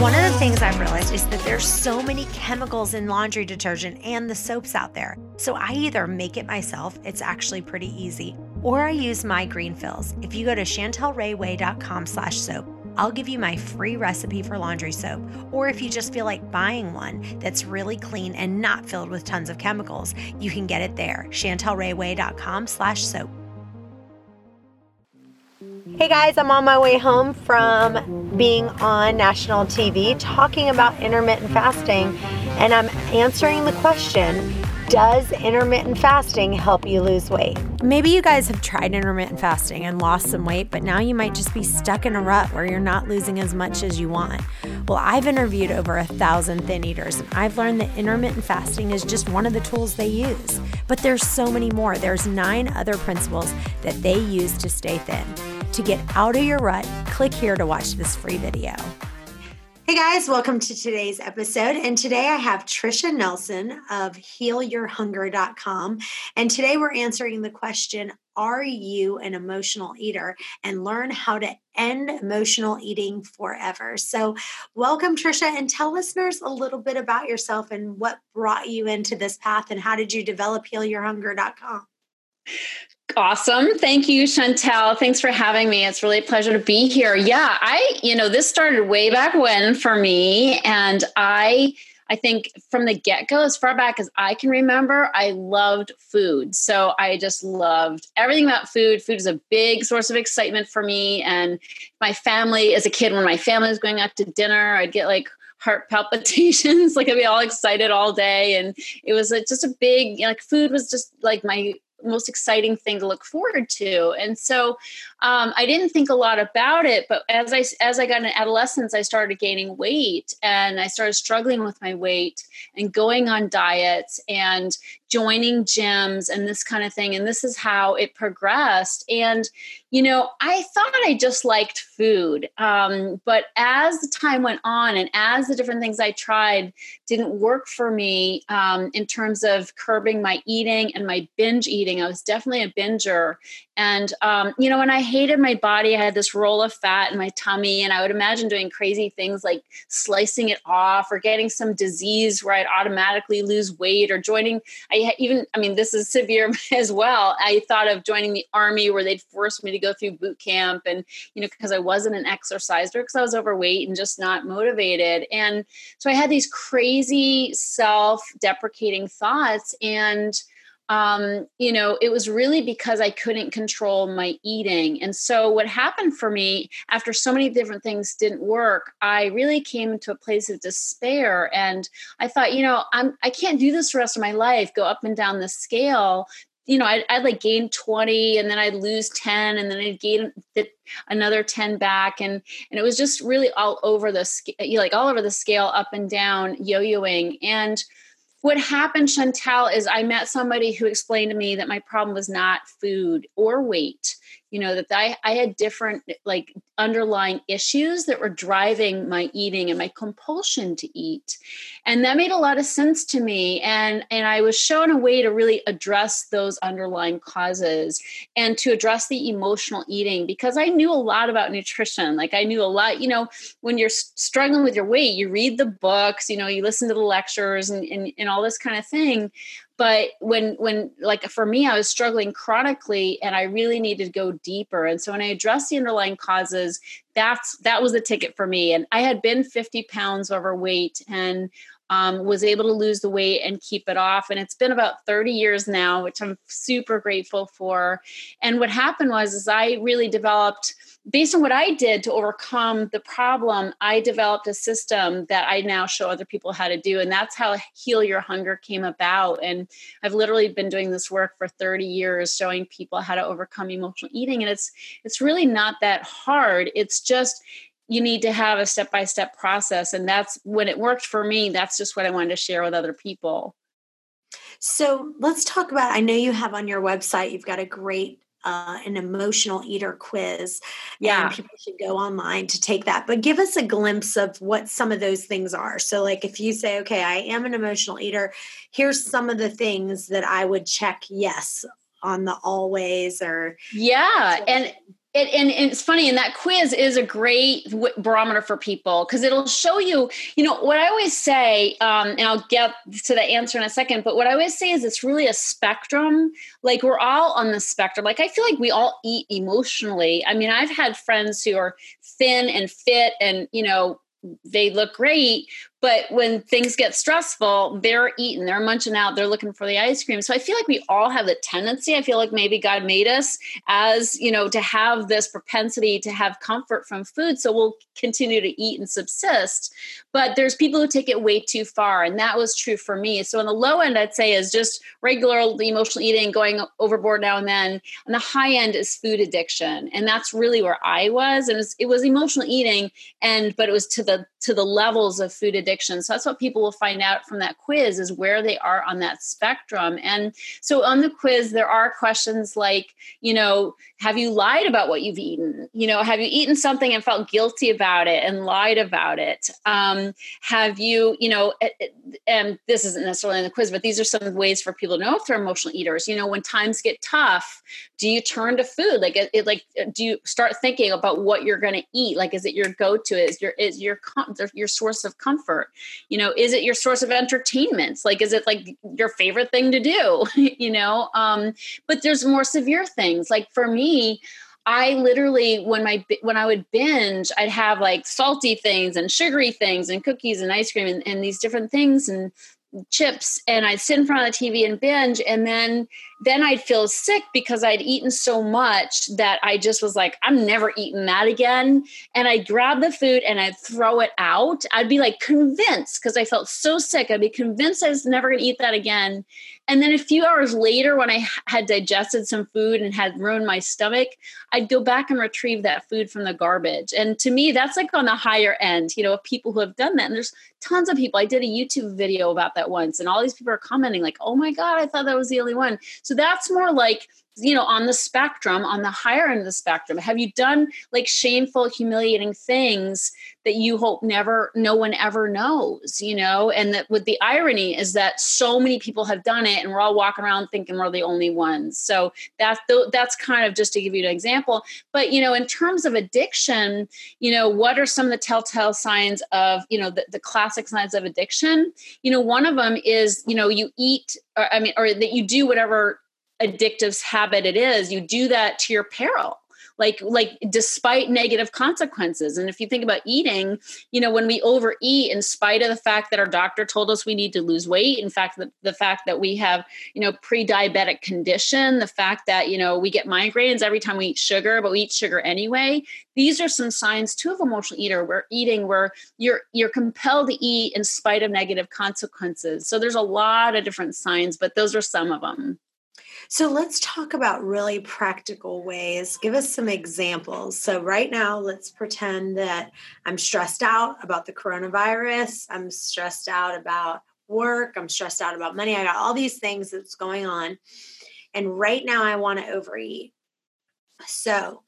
One of the things I've realized is that there's so many chemicals in laundry detergent and the soaps out there. So I either make it myself, it's actually pretty easy, or I use my green fills. If you go to chantelrayway.com slash soap, I'll give you my free recipe for laundry soap. Or if you just feel like buying one that's really clean and not filled with tons of chemicals, you can get it there. chantelrayway.com slash soap. Hey guys, I'm on my way home from being on national TV talking about intermittent fasting, and I'm answering the question Does intermittent fasting help you lose weight? Maybe you guys have tried intermittent fasting and lost some weight, but now you might just be stuck in a rut where you're not losing as much as you want. Well, I've interviewed over a thousand thin eaters, and I've learned that intermittent fasting is just one of the tools they use. But there's so many more. There's nine other principles that they use to stay thin. To get out of your rut, click here to watch this free video. Hey guys, welcome to today's episode. And today I have Tricia Nelson of healyourhunger.com. And today we're answering the question Are you an emotional eater? And learn how to end emotional eating forever. So, welcome, Tricia, and tell listeners a little bit about yourself and what brought you into this path and how did you develop healyourhunger.com? Awesome. Thank you, Chantel. Thanks for having me. It's really a pleasure to be here. Yeah, I, you know, this started way back when for me. And I, I think from the get go, as far back as I can remember, I loved food. So I just loved everything about food. Food is a big source of excitement for me. And my family, as a kid, when my family was going out to dinner, I'd get like heart palpitations. like I'd be all excited all day. And it was like, just a big, like food was just like my most exciting thing to look forward to. And so um, I didn't think a lot about it, but as I as I got in adolescence, I started gaining weight and I started struggling with my weight and going on diets and joining gyms and this kind of thing. And this is how it progressed. And you know, I thought I just liked food, um, but as the time went on and as the different things I tried didn't work for me um, in terms of curbing my eating and my binge eating, I was definitely a binger. And, um, you know, when I hated my body, I had this roll of fat in my tummy, and I would imagine doing crazy things like slicing it off or getting some disease where I'd automatically lose weight or joining. I even, I mean, this is severe as well. I thought of joining the army where they'd force me to go through boot camp, and, you know, because I wasn't an exerciser, because I was overweight and just not motivated. And so I had these crazy self deprecating thoughts. And, um, you know, it was really because I couldn't control my eating. And so, what happened for me after so many different things didn't work, I really came to a place of despair. And I thought, you know, I'm I can't do this the rest of my life, go up and down the scale. You know, I'd, I'd like gain 20 and then I'd lose 10 and then I'd gain another 10 back. And, and it was just really all over the scale, like all over the scale, up and down, yo yoing. And what happened, Chantel, is I met somebody who explained to me that my problem was not food or weight. You know, that I, I had different like underlying issues that were driving my eating and my compulsion to eat. And that made a lot of sense to me. And and I was shown a way to really address those underlying causes and to address the emotional eating because I knew a lot about nutrition. Like I knew a lot, you know, when you're struggling with your weight, you read the books, you know, you listen to the lectures and, and, and all this kind of thing but when when like for me i was struggling chronically and i really needed to go deeper. And so when i addressed the underlying causes that's that was the ticket for me. And i had been 50 pounds overweight and um, was able to lose the weight and keep it off. And it's been about 30 years now, which I'm super grateful for. And what happened was, is I really developed, based on what I did to overcome the problem, I developed a system that I now show other people how to do. And that's how Heal Your Hunger came about. And I've literally been doing this work for 30 years, showing people how to overcome emotional eating. And it's it's really not that hard. It's just you need to have a step by step process. And that's when it worked for me. That's just what I wanted to share with other people. So let's talk about. I know you have on your website, you've got a great uh, an emotional eater quiz. Yeah. And people should go online to take that. But give us a glimpse of what some of those things are. So, like if you say, okay, I am an emotional eater, here's some of the things that I would check yes on the always or. Yeah. And it, and, and, it's funny, and that quiz is a great w- barometer for people because it'll show you, you know, what I always say, um, and I'll get to the answer in a second, but what I always say is it's really a spectrum. Like we're all on the spectrum. Like I feel like we all eat emotionally. I mean, I've had friends who are thin and fit and, you know, they look great, but when things get stressful, they're eating, they're munching out, they're looking for the ice cream. So I feel like we all have the tendency. I feel like maybe God made us as, you know, to have this propensity to have comfort from food. So we'll continue to eat and subsist. But there's people who take it way too far. And that was true for me. So on the low end, I'd say is just regular emotional eating, going overboard now and then. And the high end is food addiction. And that's really where I was. And it was, it was emotional eating. And, but it was to the, to the levels of food addiction. So that's what people will find out from that quiz is where they are on that spectrum. And so on the quiz, there are questions like, you know, have you lied about what you've eaten? You know, have you eaten something and felt guilty about it and lied about it? Um, have you, you know, and this isn't necessarily in the quiz, but these are some ways for people to know if they're emotional eaters. You know, when times get tough, do you turn to food? Like, it, like, do you start thinking about what you're going to eat? Like, is it your go-to? Is your is your your source of comfort? You know, is it your source of entertainment? Like, is it like your favorite thing to do? you know, um, but there's more severe things. Like for me I literally when my when I would binge, I'd have like salty things and sugary things and cookies and ice cream and, and these different things and chips and I'd sit in front of the TV and binge and then then I'd feel sick because I'd eaten so much that I just was like I'm never eating that again and I'd grab the food and I'd throw it out I'd be like convinced because I felt so sick I'd be convinced I was never going to eat that again and then a few hours later, when I had digested some food and had ruined my stomach, I'd go back and retrieve that food from the garbage. And to me, that's like on the higher end, you know, of people who have done that. And there's tons of people. I did a YouTube video about that once, and all these people are commenting, like, oh my God, I thought that was the only one. So that's more like you know on the spectrum on the higher end of the spectrum. Have you done like shameful humiliating things that you hope never no one ever knows you know? And that with the irony is that so many people have done it and we're all walking around thinking we're the only ones. So that's that's kind of just to give you an example. But you know in terms of addiction you know what are some of the telltale signs of you know the, the classic signs of addiction? You know one of them is you know you eat or, i mean or that you do whatever addictive habit it is you do that to your peril. Like like despite negative consequences. And if you think about eating you know when we overeat in spite of the fact that our doctor told us we need to lose weight in fact the, the fact that we have you know pre-diabetic condition the fact that you know we get migraines every time we eat sugar but we eat sugar anyway these are some signs too of emotional eater where eating where you're you're compelled to eat in spite of negative consequences. So there's a lot of different signs but those are some of them so let's talk about really practical ways. Give us some examples. So, right now, let's pretend that I'm stressed out about the coronavirus. I'm stressed out about work. I'm stressed out about money. I got all these things that's going on. And right now, I want to overeat. So,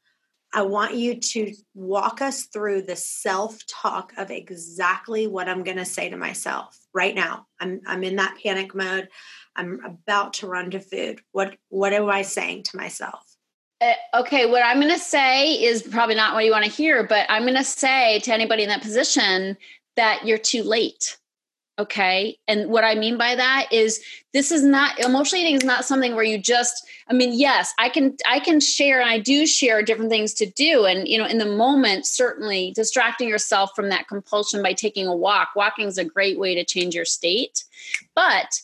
I want you to walk us through the self talk of exactly what I'm going to say to myself right now. I'm, I'm in that panic mode. I'm about to run to food. What what am I saying to myself? Uh, okay, what I'm going to say is probably not what you want to hear, but I'm going to say to anybody in that position that you're too late. Okay. And what I mean by that is this is not emotional eating is not something where you just, I mean, yes, I can, I can share and I do share different things to do. And, you know, in the moment, certainly distracting yourself from that compulsion by taking a walk. Walking is a great way to change your state. But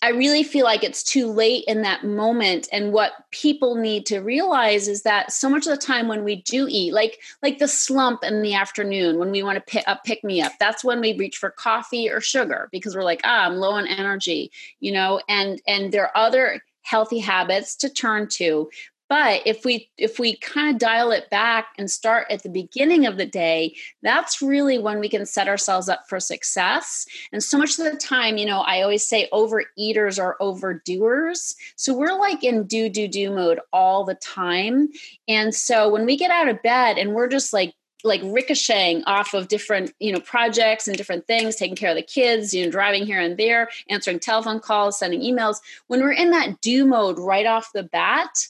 I really feel like it's too late in that moment. And what people need to realize is that so much of the time when we do eat, like like the slump in the afternoon when we want to pick up pick me up, that's when we reach for coffee or sugar because we're like, ah, I'm low on energy, you know. And and there are other healthy habits to turn to but if we if we kind of dial it back and start at the beginning of the day that's really when we can set ourselves up for success. And so much of the time you know i always say overeaters are overdoers. So we're like in do do do mode all the time. And so when we get out of bed and we're just like like ricocheting off of different you know projects and different things taking care of the kids you know driving here and there answering telephone calls sending emails when we're in that do mode right off the bat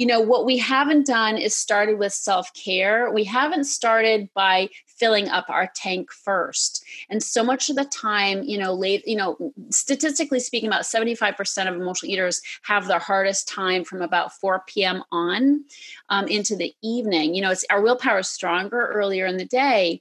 you know what we haven't done is started with self-care. We haven't started by filling up our tank first. And so much of the time you know late you know statistically speaking about 75% of emotional eaters have the hardest time from about 4 p.m on um, into the evening. You know it's our willpower is stronger earlier in the day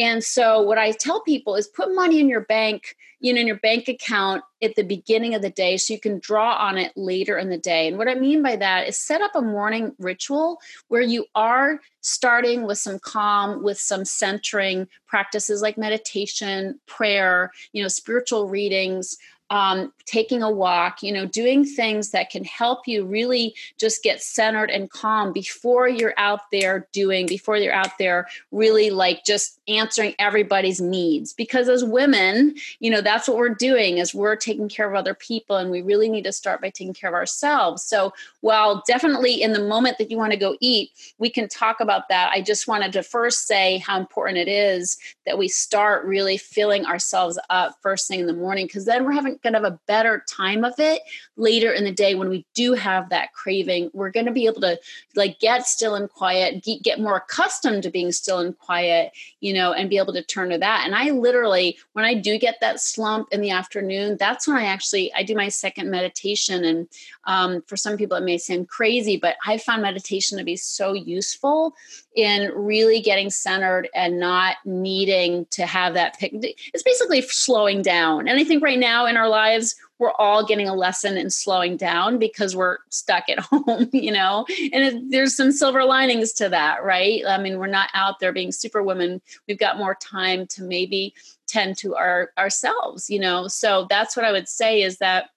and so what i tell people is put money in your bank you know in your bank account at the beginning of the day so you can draw on it later in the day. And what i mean by that is set up a morning ritual where you are starting with some calm with some centering practices like meditation prayer you know spiritual readings um, taking a walk, you know, doing things that can help you really just get centered and calm before you're out there doing, before you're out there really like just answering everybody's needs. Because as women, you know, that's what we're doing is we're taking care of other people and we really need to start by taking care of ourselves. So while definitely in the moment that you want to go eat, we can talk about that. I just wanted to first say how important it is that we start really filling ourselves up first thing in the morning because then we're having going to have a better time of it later in the day when we do have that craving. We're going to be able to like get still and quiet, get more accustomed to being still and quiet, you know, and be able to turn to that. And I literally, when I do get that slump in the afternoon, that's when I actually I do my second meditation. And um, for some people, it may seem crazy, but I found meditation to be so useful in really getting centered and not needing to have that pick. It's basically slowing down. And I think right now in our lives, we're all getting a lesson in slowing down because we're stuck at home, you know? And it, there's some silver linings to that, right? I mean, we're not out there being super women. We've got more time to maybe tend to our ourselves, you know? So that's what I would say is that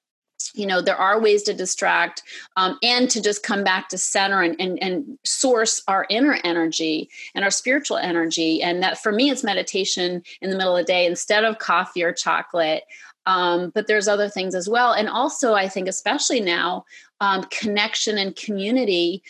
you know there are ways to distract um, and to just come back to center and, and, and source our inner energy and our spiritual energy and that for me it's meditation in the middle of the day instead of coffee or chocolate um, but there's other things as well. And also i think especially now um, connection and community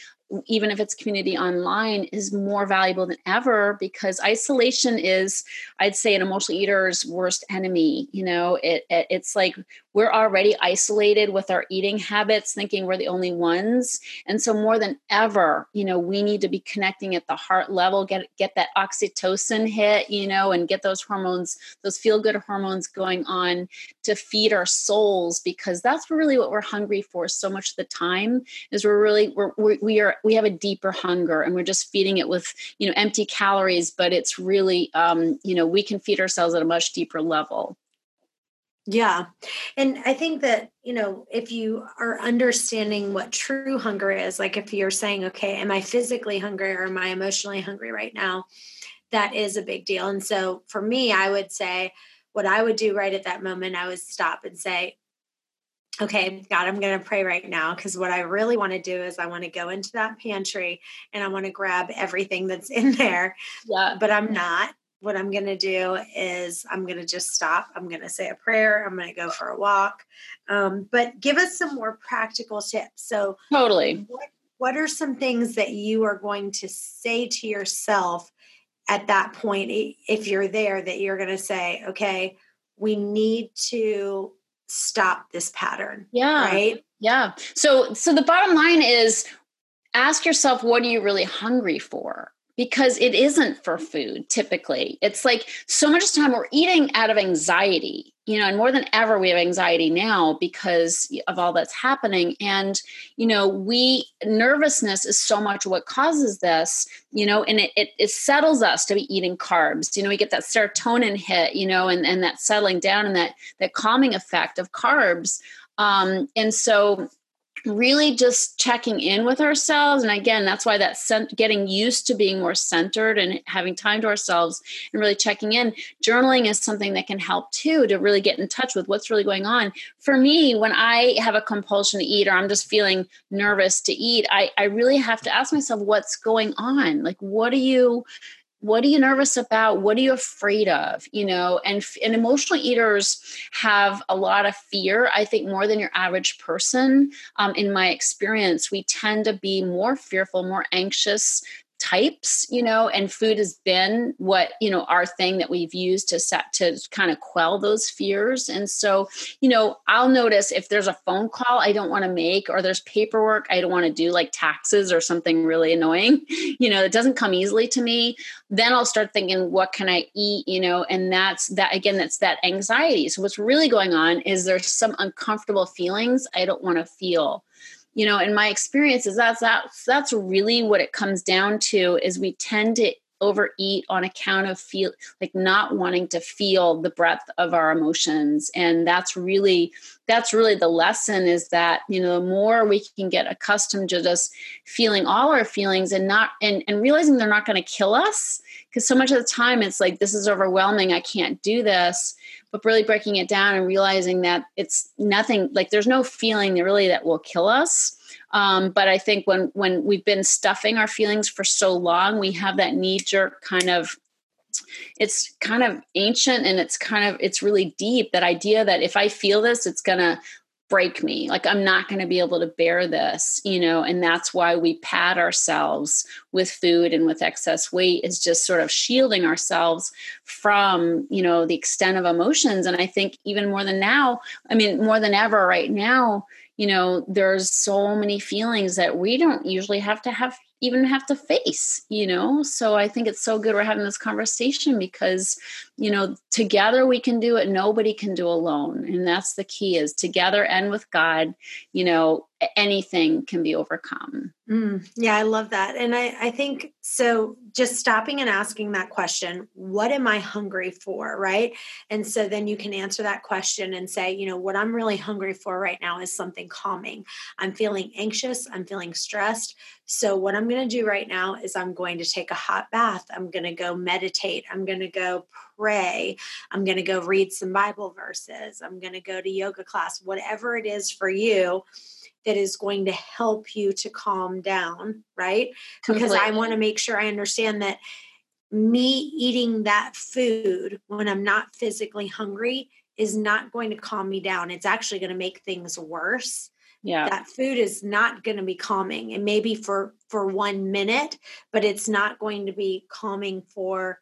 even if it's community online is more valuable than ever because isolation is i'd say an emotional eater's worst enemy you know? It, it, it's like we're already isolated with our eating habits thinking we're the only ones. And so more than ever you know we need to be connecting at the heart level get get that oxytocin hit you know and get those hormones those feel good hormones going on to feed our souls because that's really what we're hungry for so much of the time is we're really we're, we're we are we have a deeper hunger and we're just feeding it with you know empty calories but it's really um you know we can feed ourselves at a much deeper level yeah. And I think that, you know, if you are understanding what true hunger is, like if you're saying, okay, am I physically hungry or am I emotionally hungry right now? That is a big deal. And so for me, I would say what I would do right at that moment, I would stop and say, okay, God, I'm going to pray right now because what I really want to do is I want to go into that pantry and I want to grab everything that's in there. Yeah. But I'm not what I'm going to do is I'm going to just stop. I'm going to say a prayer. I'm going to go for a walk. Um, but give us some more practical tips. So, totally. What, what are some things that you are going to say to yourself at that point, if you're there, that you're going to say, okay, we need to stop this pattern? Yeah. Right. Yeah. So, so the bottom line is ask yourself, what are you really hungry for? Because it isn't for food typically. It's like so much time we're eating out of anxiety, you know, and more than ever we have anxiety now because of all that's happening. And, you know, we nervousness is so much what causes this, you know, and it, it, it settles us to be eating carbs. You know, we get that serotonin hit, you know, and, and that settling down and that that calming effect of carbs. Um, and so really just checking in with ourselves. And again that's why that cent- getting used to being more centered and having time to ourselves and really checking in. Journaling is something that can help too to really get in touch with what's really going on. For me when i have a compulsion to eat or i'm just feeling nervous to eat i, I really have to ask myself what's going on? Like what are you what are you nervous about? What are you afraid of? You know and and emotional eaters have a lot of fear i think more than your average person. Um, in my experience we tend to be more fearful more anxious types you know and food has been what you know our thing that we've used to set to kind of quell those fears. And so you know i'll notice if there's a phone call i don't want to make or there's paperwork i don't want to do like taxes or something really annoying you know it doesn't come easily to me then i'll start thinking what can i eat you know? And that's that again that's that anxiety. So what's really going on is there's some uncomfortable feelings i don't want to feel you know in my experience is that's that's that's really what it comes down to is we tend to overeat on account of feel like not wanting to feel the breadth of our emotions. And that's really that's really the lesson is that you know the more we can get accustomed to just feeling all our feelings and not and, and realizing they're not going to kill us because so much of the time it's like this is overwhelming i can't do this but really breaking it down and realizing that it's nothing like there's no feeling really that will kill us. Um, but i think when when we've been stuffing our feelings for so long we have that knee jerk kind of it's kind of ancient and it's kind of it's really deep that idea that if i feel this it's gonna break me. Like i'm not going to be able to bear this you know and that's why we pad ourselves with food and with excess weight is just sort of shielding ourselves from you know the extent of emotions. And i think even more than now i mean more than ever right now you know there's so many feelings that we don't usually have to have even have to face you know? So i think it's so good we're having this conversation because you know together we can do it nobody can do alone. And that's the key is together and with god you know anything can be overcome mm, yeah i love that and I, I think so just stopping and asking that question what am i hungry for right and so then you can answer that question and say you know what i'm really hungry for right now is something calming i'm feeling anxious i'm feeling stressed so what i'm going to do right now is i'm going to take a hot bath i'm going to go meditate i'm going to go pray. I'm going to go read some Bible verses. I'm going to go to yoga class, whatever it is for you that is going to help you to calm down, right? Completely. Because I want to make sure I understand that me eating that food when I'm not physically hungry is not going to calm me down. It's actually going to make things worse. Yeah. That food is not going to be calming. And maybe for for 1 minute, but it's not going to be calming for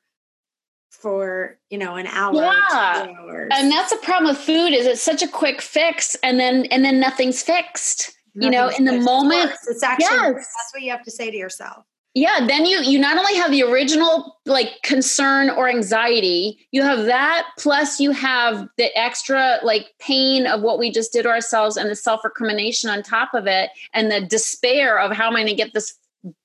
for you know an hour yeah. and that's the problem with food is it's such a quick fix and then and then nothing's fixed nothing's you know in the moment. it's actually yes. that's what you have to say to yourself. Yeah then you you not only have the original like concern or anxiety you have that plus you have the extra like pain of what we just did to ourselves and the self-recrimination on top of it and the despair of how am i going to get this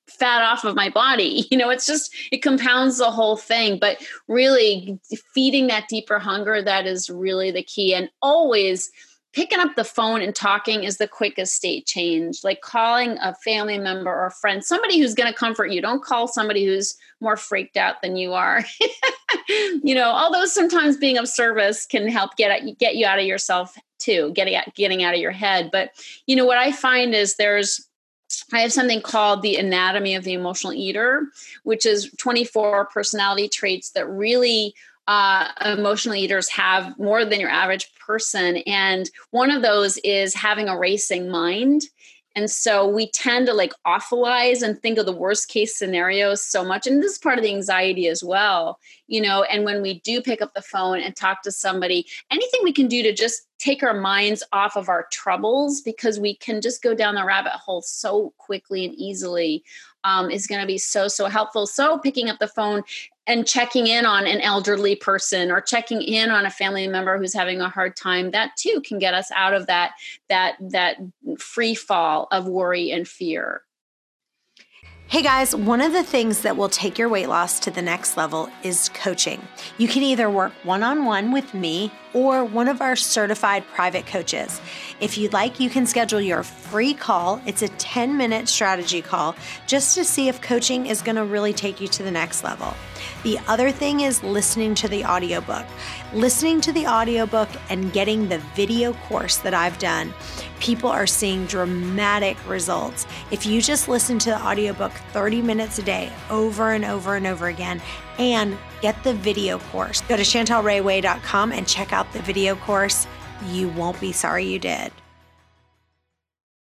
fat off of my body. You know, it's just, it compounds the whole thing. But really, feeding that deeper hunger, that is really the key. And always, picking up the phone and talking is the quickest state change. Like calling a family member or a friend, somebody who's going to comfort you. Don't call somebody who's more freaked out than you are. you know, although sometimes being of service can help get get you out of yourself too, getting out, getting out of your head. But you know what I find is there's I have something called the anatomy of the emotional eater, which is 24 personality traits that really uh, emotional eaters have more than your average person. And one of those is having a racing mind. And so we tend to like awfulize and think of the worst case scenarios so much. And this is part of the anxiety as well, you know. And when we do pick up the phone and talk to somebody, anything we can do to just take our minds off of our troubles because we can just go down the rabbit hole so quickly and easily um, is going to be so, so helpful. So picking up the phone and checking in on an elderly person or checking in on a family member who's having a hard time that too can get us out of that that that free fall of worry and fear Hey guys, one of the things that will take your weight loss to the next level is coaching. You can either work one on one with me or one of our certified private coaches. If you'd like, you can schedule your free call. It's a 10 minute strategy call just to see if coaching is going to really take you to the next level. The other thing is listening to the audiobook. Listening to the audiobook and getting the video course that I've done, people are seeing dramatic results. If you just listen to the audiobook 30 minutes a day over and over and over again and get the video course, go to chantelrayway.com and check out the video course. You won't be sorry you did.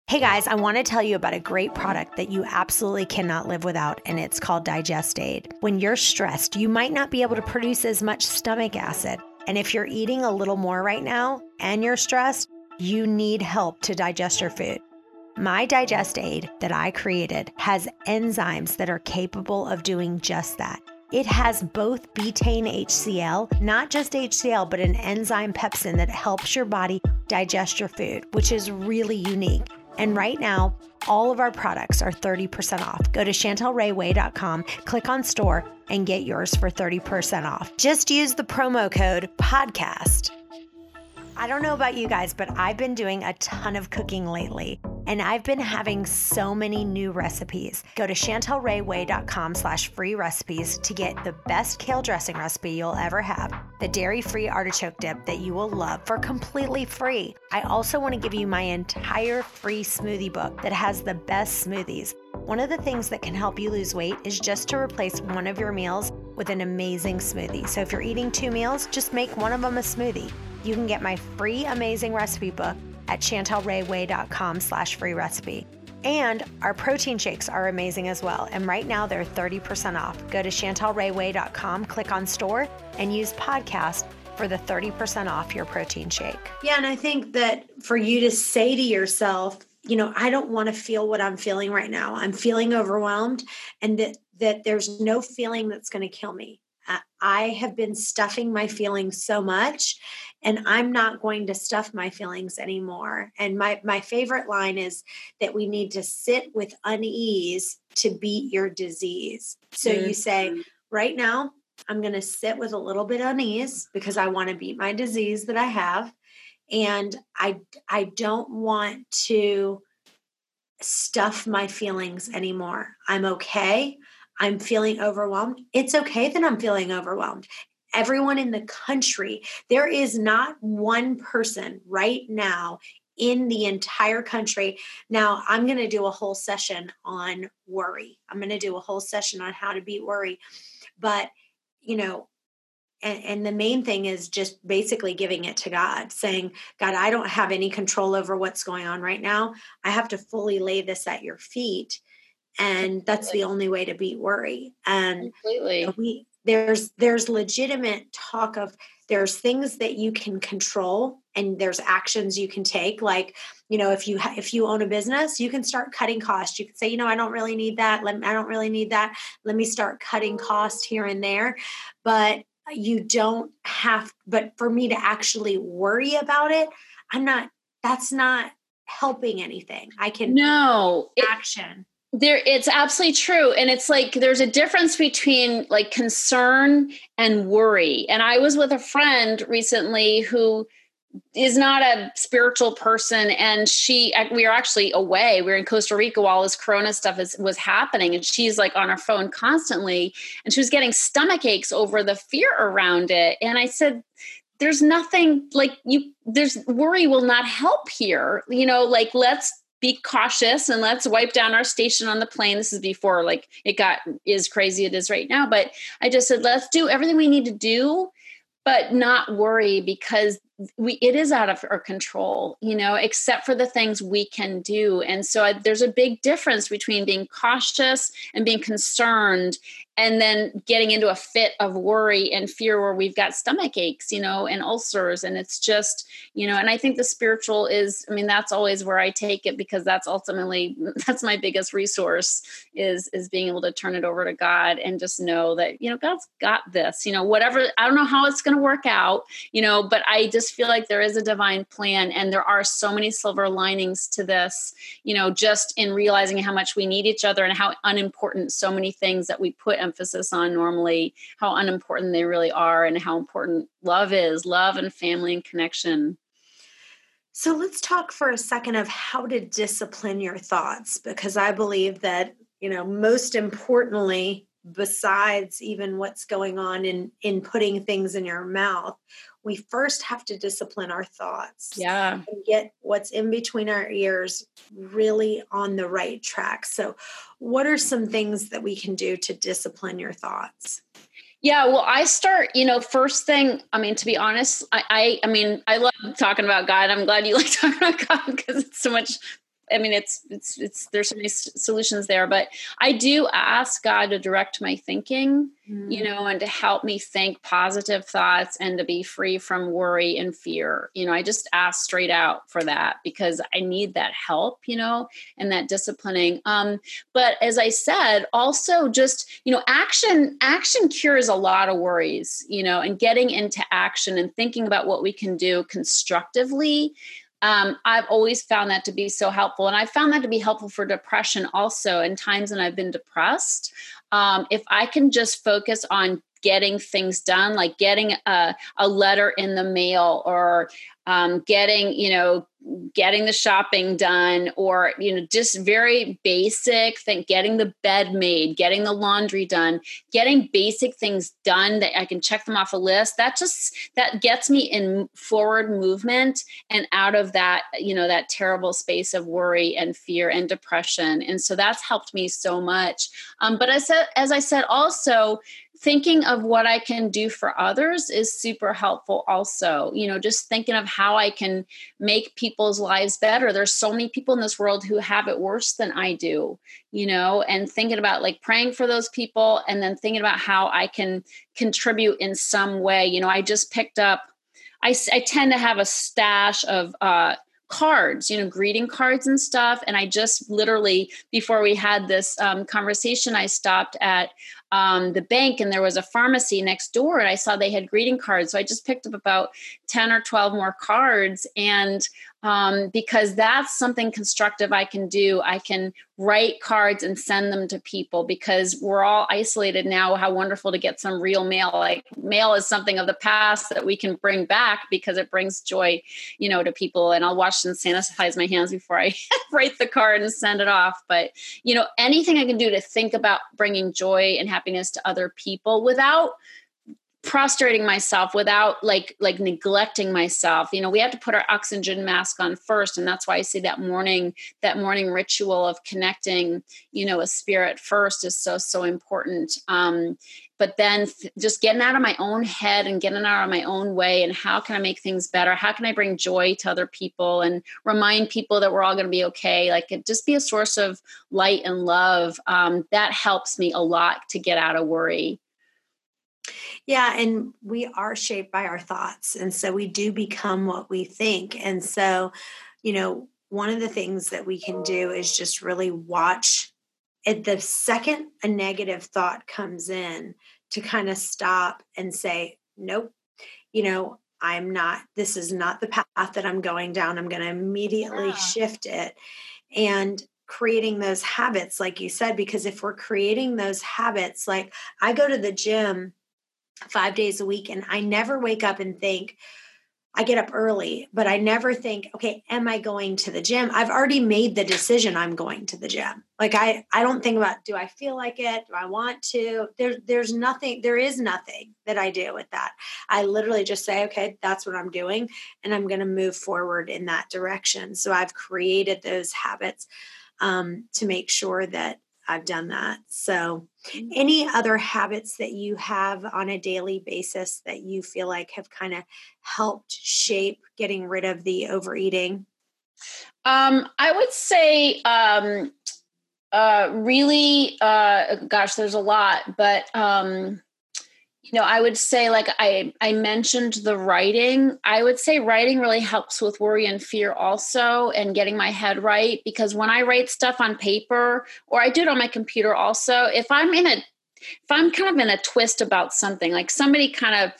Hey guys, I want to tell you about a great product that you absolutely cannot live without, and it's called Digest Aid. When you're stressed, you might not be able to produce as much stomach acid. And if you're eating a little more right now and you're stressed, you need help to digest your food. My Digest Aid that I created has enzymes that are capable of doing just that. It has both betaine HCl, not just HCl, but an enzyme pepsin that helps your body digest your food, which is really unique. And right now, all of our products are 30% off. Go to chantelrayway.com, click on store, and get yours for 30% off. Just use the promo code podcast. I don't know about you guys, but I've been doing a ton of cooking lately and I've been having so many new recipes. Go to chantelrayway.com slash free recipes to get the best kale dressing recipe you'll ever have, the dairy-free artichoke dip that you will love for completely free. I also want to give you my entire free smoothie book that has the best smoothies. One of the things that can help you lose weight is just to replace one of your meals with an amazing smoothie. So if you're eating two meals, just make one of them a smoothie. You can get my free amazing recipe book at chantelrayway.com slash free recipe. And our protein shakes are amazing as well. And right now they're 30% off. Go to chantelrayway.com, click on store, and use podcast for the 30% off your protein shake. Yeah, and I think that for you to say to yourself, you know, I don't want to feel what I'm feeling right now. I'm feeling overwhelmed and that that there's no feeling that's going to kill me. I have been stuffing my feelings so much and I'm not going to stuff my feelings anymore. And my my favorite line is that we need to sit with unease to beat your disease. So mm-hmm. you say, right now, I'm going to sit with a little bit of unease because I want to beat my disease that I have and I I don't want to stuff my feelings anymore. I'm okay. I'm feeling overwhelmed. It's okay that I'm feeling overwhelmed. Everyone in the country, there is not one person right now in the entire country. Now, I'm going to do a whole session on worry. I'm going to do a whole session on how to beat worry. But, you know, and, and, the main thing is just basically giving it to God, saying, God, I don't have any control over what's going on right now. I have to fully lay this at your feet and that's the only way to beat worry and completely. we there's there's legitimate talk of there's things that you can control and there's actions you can take. Like you know if you ha- if you own a business you can start cutting costs. You can say you know i don't really need that. Let, i don't really need that. Let me start cutting costs here and there. But you don't have but for me to actually worry about it i'm not that's not helping anything. I can no action there it's absolutely true and it's like there's a difference between like concern and worry and i was with a friend recently who is not a spiritual person and she we were actually away we were in costa rica while this corona stuff is, was happening and she's like on her phone constantly and she was getting stomach aches over the fear around it and i said there's nothing like you there's worry will not help here you know like let's be cautious and let's wipe down our station on the plane. This is before like it got is crazy as it is right now. But I just said, let's do everything we need to do, but not worry because we it is out of our control you know except for the things we can do and so I, there's a big difference between being cautious and being concerned and then getting into a fit of worry and fear where we've got stomach aches you know and ulcers and it's just you know and i think the spiritual is i mean that's always where i take it because that's ultimately that's my biggest resource is is being able to turn it over to god and just know that you know god's got this you know whatever i don't know how it's going to work out you know but i just feel like there is a divine plan and there are so many silver linings to this you know just in realizing how much we need each other and how unimportant so many things that we put emphasis on normally how unimportant they really are and how important love is love and family and connection. So let's talk for a second of how to discipline your thoughts because i believe that you know most importantly besides even what's going on in in putting things in your mouth we first have to discipline our thoughts yeah. and get what's in between our ears really on the right track. So what are some things that we can do to discipline your thoughts? Yeah, well, I start, you know, first thing, I mean, to be honest, I, I, I mean, I love talking about God. I'm glad you like talking about God because it's so much I mean, it's it's it's there's so many solutions there, but I do ask God to direct my thinking, mm. you know, and to help me think positive thoughts and to be free from worry and fear. You know, I just ask straight out for that because I need that help, you know, and that disciplining. Um, but as I said, also just you know, action action cures a lot of worries, you know, and getting into action and thinking about what we can do constructively um, I've always found that to be so helpful. And I found that to be helpful for depression also in times when I've been depressed. Um, if I can just focus on getting things done, like getting a, a letter in the mail or um, getting, you know, getting the shopping done or you know just very basic thing getting the bed made getting the laundry done getting basic things done that i can check them off a list. That just that gets me in forward movement and out of that you know that terrible space of worry and fear and depression. And so that's helped me so much. Um, but as, as i said also thinking of what I can do for others is super helpful also. You know, just thinking of how I can make people's lives better. There's so many people in this world who have it worse than I do, you know, and thinking about like praying for those people and then thinking about how I can contribute in some way. You know, I just picked up I, I tend to have a stash of uh, cards, you know, greeting cards and stuff. And I just literally, before we had this um, conversation, I stopped at um, the bank and there was a pharmacy next door and I saw they had greeting cards. So I just picked up about 10 or 12 more cards. And um, because that's something constructive I can do. I can write cards and send them to people because we're all isolated now. How wonderful to get some real mail. Like mail is something of the past that we can bring back because it brings joy, you know, to people. And I'll wash and sanitize my hands before I write the card and send it off. But, you know, anything I can do to think about bringing joy and happiness to other people without prostrating myself without like like neglecting myself. You know we have to put our oxygen mask on first and that's why i say that morning that morning ritual of connecting you know a spirit first is so so important. Um but then th- just getting out of my own head and getting out of my own way and how can i make things better? How can i bring joy to other people and remind people that we're all going to be okay? Like just be a source of light and love um, that helps me a lot to get out of worry yeah, and we are shaped by our thoughts. And so we do become what we think. And so, you know, one of the things that we can do is just really watch at the second a negative thought comes in to kind of stop and say, nope, you know, I'm not, this is not the path that I'm going down. I'm going to immediately yeah. shift it. And creating those habits, like you said, because if we're creating those habits, like I go to the gym five days a week. And I never wake up and think, I get up early, but I never think, okay, am I going to the gym? I've already made the decision I'm going to the gym. Like I I don't think about do I feel like it? Do I want to? There's there's nothing, there is nothing that I do with that. I literally just say, okay, that's what I'm doing and I'm going to move forward in that direction. So I've created those habits um, to make sure that I've done that. So, mm-hmm. any other habits that you have on a daily basis that you feel like have kind of helped shape getting rid of the overeating? Um, I would say um, uh, really, uh, gosh, there's a lot, but um, you know, I would say like I I mentioned the writing. I would say writing really helps with worry and fear also, and getting my head right because when I write stuff on paper or I do it on my computer also, if I'm in a if I'm kind of in a twist about something, like somebody kind of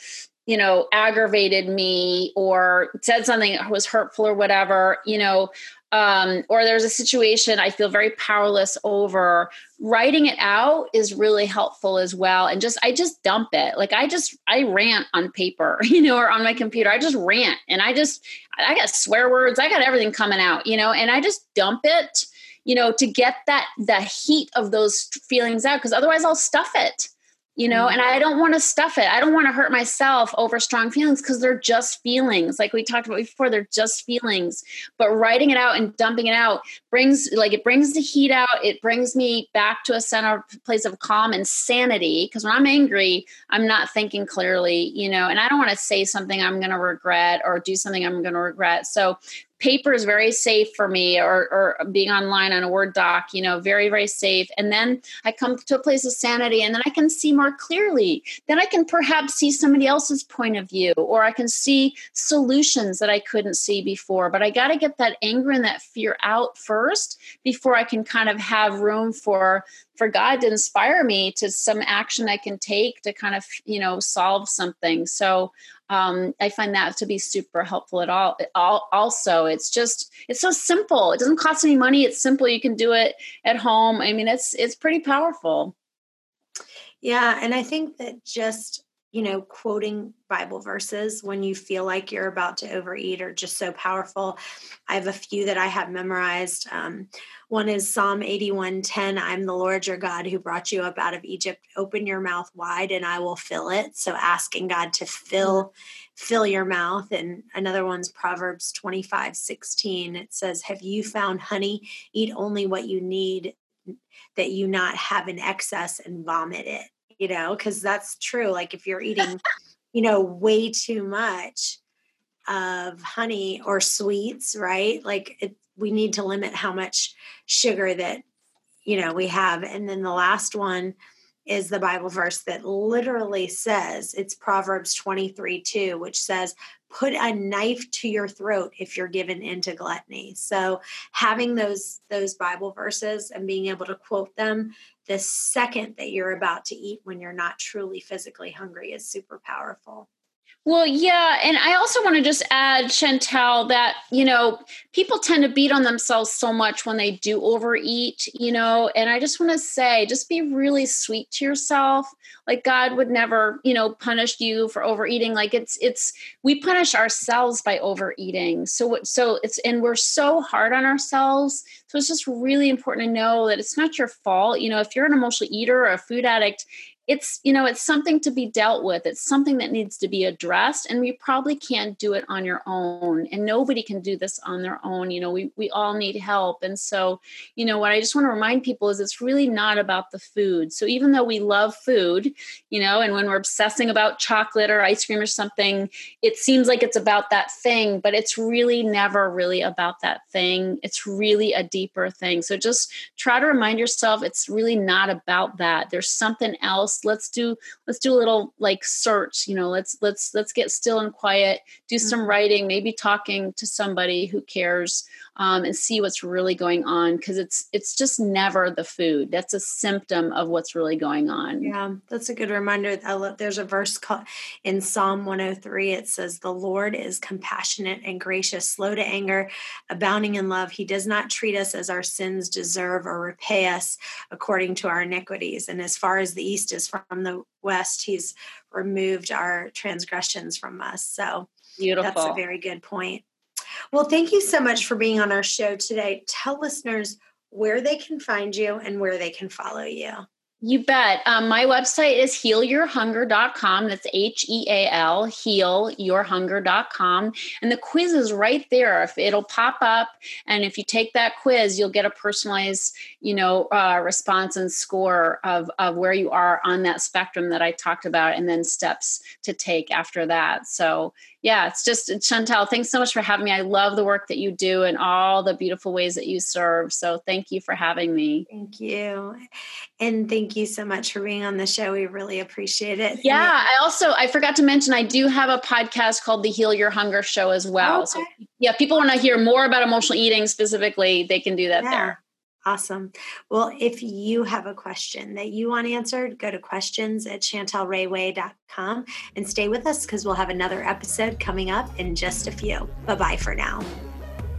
you know aggravated me or said something that was hurtful or whatever you know um, or there's a situation I feel very powerless over, writing it out is really helpful as well. And just, I just dump it. Like I just, I rant on paper, you know, or on my computer. I just rant and I just, I got swear words, I got everything coming out, you know, and I just dump it, you know, to get that, the heat of those feelings out. Cause otherwise I'll stuff it you know and i mm-hmm. don't want to stuff it. I don't want to hurt myself over strong feelings because they're just feelings. Like we talked about before they're just feelings. But writing it out and dumping it out brings like it brings the heat out. It brings me back to a center place of calm and sanity. Because when i'm angry i'm not thinking clearly you know and i don't want to say something i'm going to regret or do something i'm going to regret. So paper is very safe for me or, or being online on a word doc you know very very safe. And then i come to a place of sanity and then i can see more clearly. Then i can perhaps see somebody else's point of view or i can see solutions that i couldn't see before. But i got to get that anger and that fear out first before i can kind of have room for for god to inspire me to some action i can take to kind of you know solve something. So um, I find that to be super helpful at all. It all. Also, it's just it's so simple. It doesn't cost any money. It's simple. You can do it at home. I mean, it's it's pretty powerful. Yeah, and I think that just you know quoting Bible verses when you feel like you're about to overeat are just so powerful. I have a few that I have memorized. Um, one is Psalm 81:10, I'm the Lord your God who brought you up out of Egypt. Open your mouth wide and I will fill it. So asking God to fill fill your mouth. And another one's Proverbs 25:16. It says, "Have you found honey? Eat only what you need that you not have in excess and vomit it." You know, cuz that's true. Like if you're eating, you know, way too much, of honey or sweets, right? Like it, we need to limit how much sugar that you know we have and then the last one is the bible verse that literally says it's proverbs 23 2 which says put a knife to your throat if you're given into gluttony. So having those those bible verses and being able to quote them the second that you're about to eat when you're not truly physically hungry is super powerful well, yeah. And I also want to just add, Chantel, that, you know, people tend to beat on themselves so much when they do overeat, you know, and I just want to say, just be really sweet to yourself. Like God would never, you know, punish you for overeating. Like it's, it's, we punish ourselves by overeating. So, so it's, and we're so hard on ourselves. So it's just really important to know that it's not your fault. You know, if you're an emotional eater or a food addict, it's you know it's something to be dealt with. It's something that needs to be addressed and we probably can't do it on your own and nobody can do this on their own you know we, we all need help. And so you know what i just want to remind people is it's really not about the food. So even though we love food you know and when we're obsessing about chocolate or ice cream or something it seems like it's about that thing but it's really never really about that thing. It's really a deeper thing. So just try to remind yourself it's really not about that. There's something else let's do let's do a little like search you know let's let's let's get still and quiet do some mm-hmm. writing maybe talking to somebody who cares um, and see what's really going on because it's it's just never the food. That's a symptom of what's really going on. Yeah that's a good reminder. There's a verse called in psalm 103 it says the lord is compassionate and gracious slow to anger abounding in love. He does not treat us as our sins deserve or repay us according to our iniquities. And as far as the east is from the west he's removed our transgressions from us. So Beautiful. That's a very good point. Well, thank you so much for being on our show today. Tell listeners where they can find you and where they can follow you. You bet. Um, my website is healyourhunger.com. That's H E A L, healyourhunger.com. And the quiz is right there. If it'll pop up, and if you take that quiz, you'll get a personalized, you know, uh, response and score of, of where you are on that spectrum that I talked about, and then steps to take after that. So yeah, it's just Chantel, thanks so much for having me. I love the work that you do and all the beautiful ways that you serve. So thank you for having me. Thank you. And thank you so much for being on the show. We really appreciate it. Yeah, I also I forgot to mention I do have a podcast called the Heal Your Hunger show as well. Okay. So yeah, people want to hear more about emotional eating specifically, they can do that yeah. there. Awesome. Well, if you have a question that you want answered, go to questions at chantelrayway.com and stay with us because we'll have another episode coming up in just a few. Bye bye for now.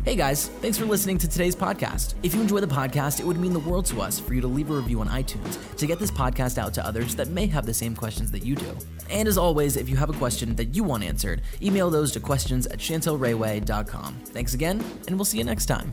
Hey guys, thanks for listening to today's podcast. If you enjoy the podcast, it would mean the world to us for you to leave a review on iTunes to get this podcast out to others that may have the same questions that you do. And as always, if you have a question that you want answered, email those to questions at chantelrayway.com. Thanks again, and we'll see you next time.